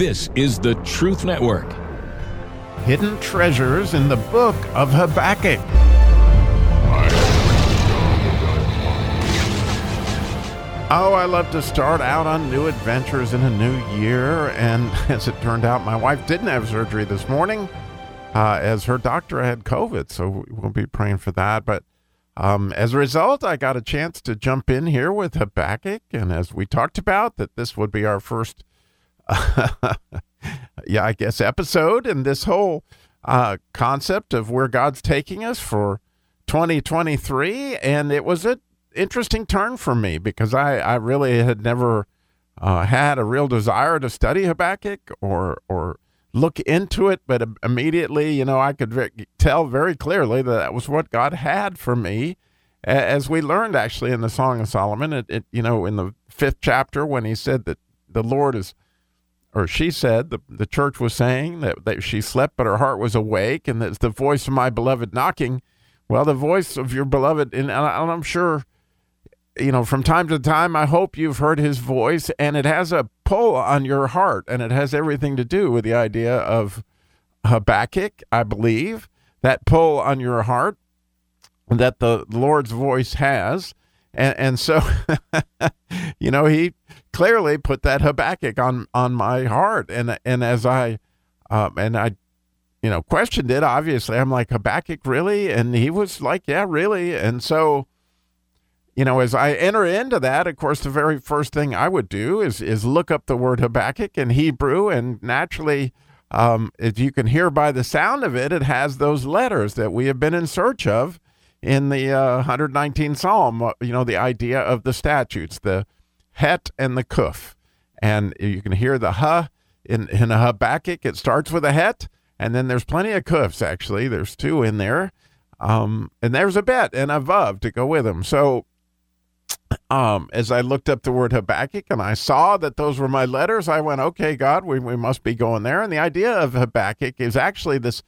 This is the Truth Network. Hidden treasures in the book of Habakkuk. Oh, I love to start out on new adventures in a new year. And as it turned out, my wife didn't have surgery this morning uh, as her doctor had COVID. So we'll be praying for that. But um, as a result, I got a chance to jump in here with Habakkuk. And as we talked about, that this would be our first, yeah, I guess, episode and this whole uh, concept of where God's taking us for 2023. And it was an interesting turn for me because I, I really had never uh, had a real desire to study Habakkuk or or look into it, but immediately, you know, I could tell very clearly that that was what God had for me. As we learned actually in the Song of Solomon, it, it you know, in the fifth chapter when he said that the Lord is, or she said, the, the church was saying that, that she slept, but her heart was awake, and that's the voice of my beloved knocking. Well, the voice of your beloved, and, and I'm sure you know, from time to time, I hope you've heard his voice, and it has a pull on your heart, and it has everything to do with the idea of Habakkuk, I believe, that pull on your heart that the Lord's voice has. And, and so, you know, he clearly put that Habakkuk on, on my heart. And, and as I, um, and I, you know, questioned it, obviously, I'm like, Habakkuk, really? And he was like, yeah, really. And so, you know, as I enter into that, of course, the very first thing I would do is is look up the word Habakkuk in Hebrew, and naturally, um, if you can hear by the sound of it, it has those letters that we have been in search of in the uh, 119th Psalm. Uh, you know, the idea of the statutes, the het and the kuf, and you can hear the ha in in Habakkuk. It starts with a het, and then there's plenty of kufs. Actually, there's two in there. Um, and there's a bet and a vav to go with them. So um, as I looked up the word Habakkuk and I saw that those were my letters, I went, okay, God, we, we must be going there. And the idea of Habakkuk is actually this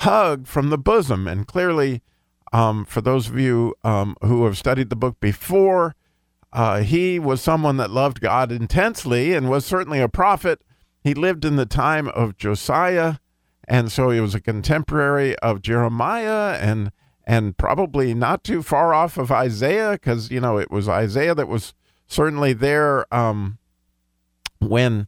hug from the bosom. And clearly, um, for those of you um, who have studied the book before, uh, he was someone that loved God intensely and was certainly a prophet. He lived in the time of Josiah, and so he was a contemporary of Jeremiah and and probably not too far off of Isaiah because, you know, it was Isaiah that was certainly there um, when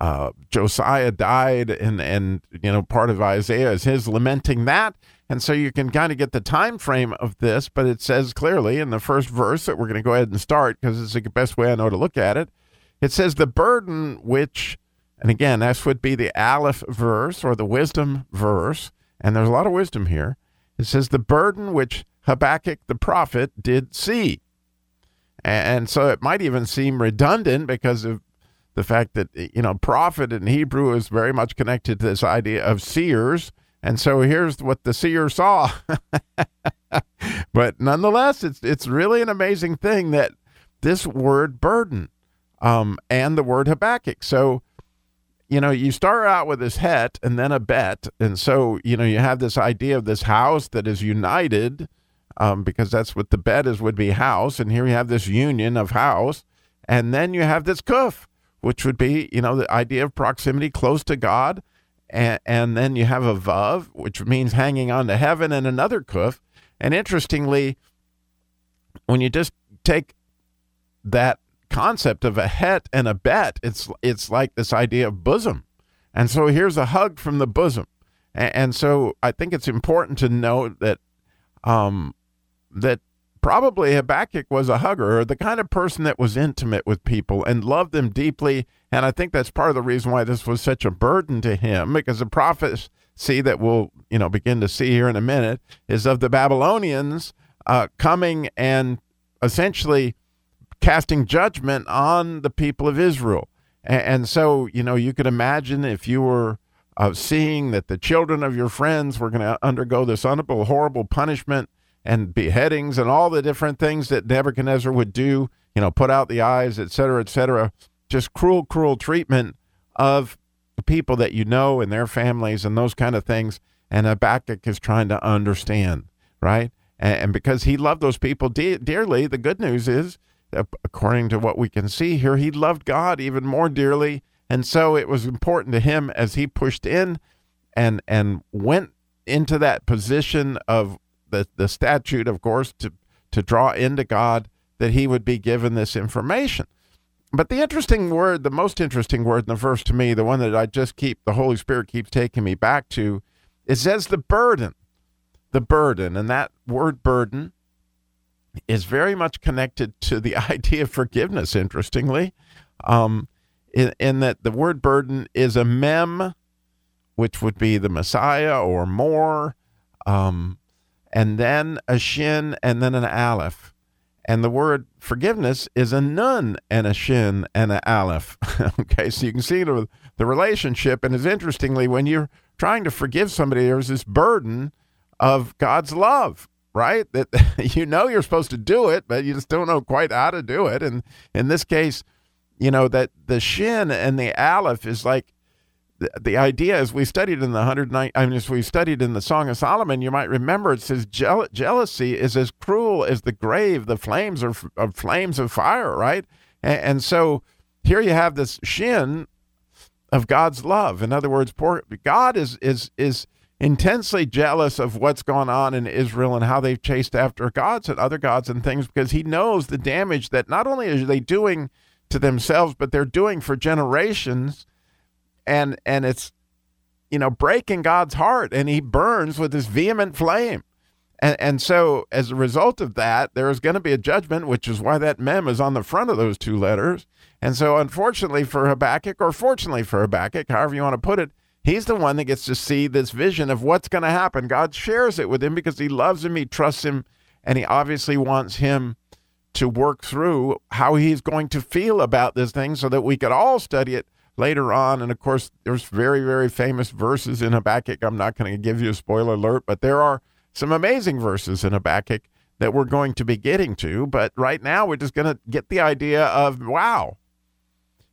uh, Josiah died, and, and, you know, part of Isaiah is his lamenting that. And so you can kind of get the time frame of this, but it says clearly in the first verse that we're going to go ahead and start because it's the best way I know to look at it. It says, The burden which, and again, this would be the Aleph verse or the wisdom verse, and there's a lot of wisdom here it says, the burden which Habakkuk the prophet did see. And so it might even seem redundant because of the fact that, you know, prophet in Hebrew is very much connected to this idea of seers. And so here's what the seer saw. but nonetheless, it's, it's really an amazing thing that this word burden um, and the word Habakkuk. So you know, you start out with this het and then a bet. And so, you know, you have this idea of this house that is united um, because that's what the bet is would be house. And here you have this union of house. And then you have this kuf, which would be, you know, the idea of proximity close to God. And, and then you have a vav, which means hanging on to heaven, and another kuf. And interestingly, when you just take that concept of a het and a bet. It's it's like this idea of bosom, and so here's a hug from the bosom, and, and so I think it's important to note that um, that probably Habakkuk was a hugger, or the kind of person that was intimate with people and loved them deeply. And I think that's part of the reason why this was such a burden to him, because the prophecy that we'll you know begin to see here in a minute is of the Babylonians uh, coming and essentially casting judgment on the people of Israel. And, and so, you know, you could imagine if you were uh, seeing that the children of your friends were going to undergo this horrible, horrible punishment and beheadings and all the different things that Nebuchadnezzar would do, you know, put out the eyes, et cetera, et cetera. Just cruel, cruel treatment of people that you know and their families and those kind of things. And Habakkuk is trying to understand, right? And, and because he loved those people de- dearly, the good news is according to what we can see here, he loved God even more dearly And so it was important to him as he pushed in and and went into that position of the, the statute, of course, to, to draw into God, that he would be given this information. But the interesting word, the most interesting word in the verse to me, the one that I just keep, the Holy Spirit keeps taking me back to, it says the burden. The burden. And that word burden is very much connected to the idea of forgiveness, interestingly, um, in, in that the word burden is a mem, which would be the Messiah or more, um, and then a shin, and then an aleph. And the word forgiveness is a nun and a shin and an aleph. okay, so you can see the, the relationship. And it's interestingly, when you're trying to forgive somebody, there's this burden of God's love, right? That you know you're supposed to do it, but you just don't know quite how to do it. And in this case, you know, that the shin and the aleph is like the, idea as we studied in the 109 I mean as we studied in the Song of Solomon you might remember it says jeal- jealousy is as cruel as the grave. The flames are of flames of fire right? And, and, so here you have this shin of God's love. In other words poor, God is is is intensely jealous of what's gone on in Israel and how they've chased after gods and other gods and things because he knows the damage that not only are they doing to themselves but they're doing for generations and and it's you know breaking God's heart, and He burns with this vehement flame. And, and so, as a result of that, there is going to be a judgment, which is why that mem is on the front of those two letters. And so, unfortunately for Habakkuk, or fortunately for Habakkuk, however you want to put it, he's the one that gets to see this vision of what's going to happen. God shares it with him because he loves him, he trusts him, and he obviously wants him to work through how he's going to feel about this thing so that we could all study it later on. And of course, there's very, very famous verses in Habakkuk. I'm not going to give you a spoiler alert, but there are some amazing verses in Habakkuk that we're going to be getting to. But right now, we're just going to get the idea of wow.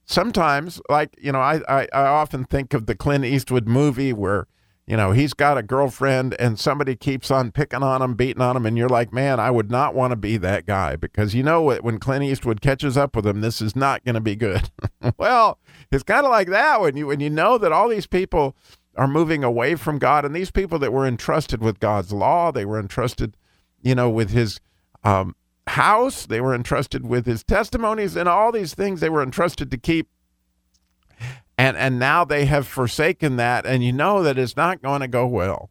Sometimes, like, you know, I, I, I often think of the Clint Eastwood movie where you know, he's got a girlfriend and somebody keeps on picking on him, beating on him, and you're like, man, I would not want to be that guy because you know when Clint Eastwood catches up with him, this is not going to be good. well, it's kind of like that when you when you know that all these people are moving away from God, and these people that were entrusted with God's law, they were entrusted, you know, with His um, house, they were entrusted with His testimonies, and all these things they were entrusted to keep and and now they have forsaken that, and you know that it's not going to go well.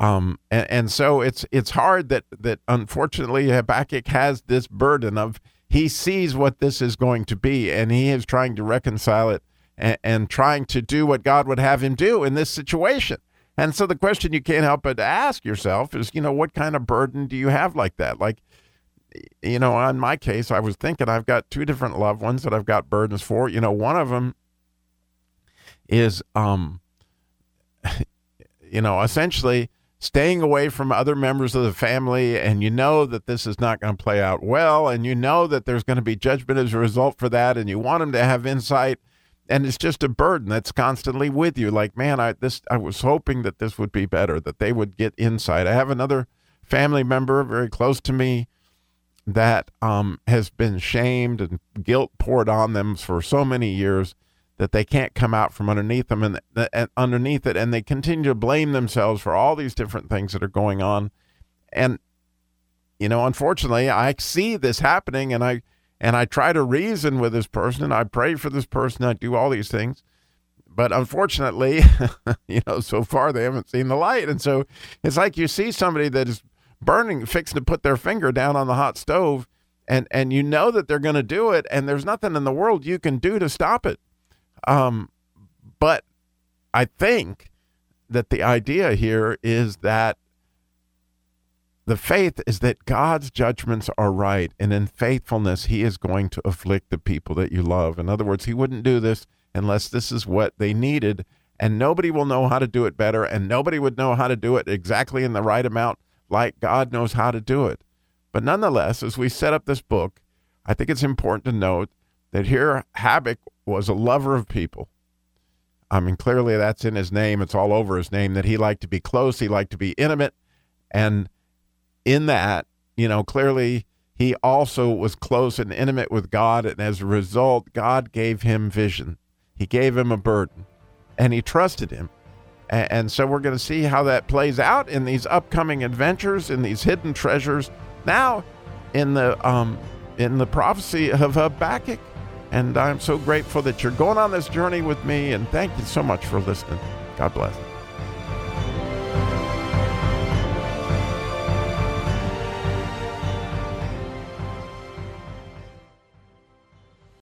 Um, and, and so it's it's hard that that unfortunately Habakkuk has this burden of he sees what this is going to be, and he is trying to reconcile it and, and trying to do what God would have him do in this situation. And so the question you can't help but ask yourself is, you know, what kind of burden do you have like that? Like, you know, in my case, I was thinking I've got two different loved ones that I've got burdens for. You know, one of them is um you know essentially staying away from other members of the family and you know that this is not going to play out well and you know that there's going to be judgment as a result for that and you want them to have insight and it's just a burden that's constantly with you. Like man i this i was hoping that this would be better that they would get insight. I have another family member very close to me that um, has been shamed and guilt poured on them for so many years that they can't come out from underneath them and, and underneath it and they continue to blame themselves for all these different things that are going on. And you know unfortunately i see this happening and i and i try to reason with this person. And i pray for this person. I do all these things. But unfortunately you know so far they haven't seen the light. And so it's like you see somebody that is burning fixing to put their finger down on the hot stove and and you know that they're going to do it and there's nothing in the world you can do to stop it um, but I think that the idea here is that the faith is that God's judgments are right, and in faithfulness, He is going to afflict the people that you love. In other words, He wouldn't do this unless this is what they needed, and nobody will know how to do it better, and nobody would know how to do it exactly in the right amount like God knows how to do it. But nonetheless, as we set up this book, I think it's important to note that here Habakkuk was a lover of people. I mean, clearly that's in his name. It's all over his name that he liked to be close, he liked to be intimate. And in that, you know, clearly he also was close and intimate with God. And as a result, God gave him vision. He gave him a burden and he trusted him. And, so we're going to see how that plays out in these upcoming adventures, in these hidden treasures. Now, in the um, in the prophecy of Habakkuk. And I'm so grateful that you're going on this journey with me. And thank you so much for listening. God bless.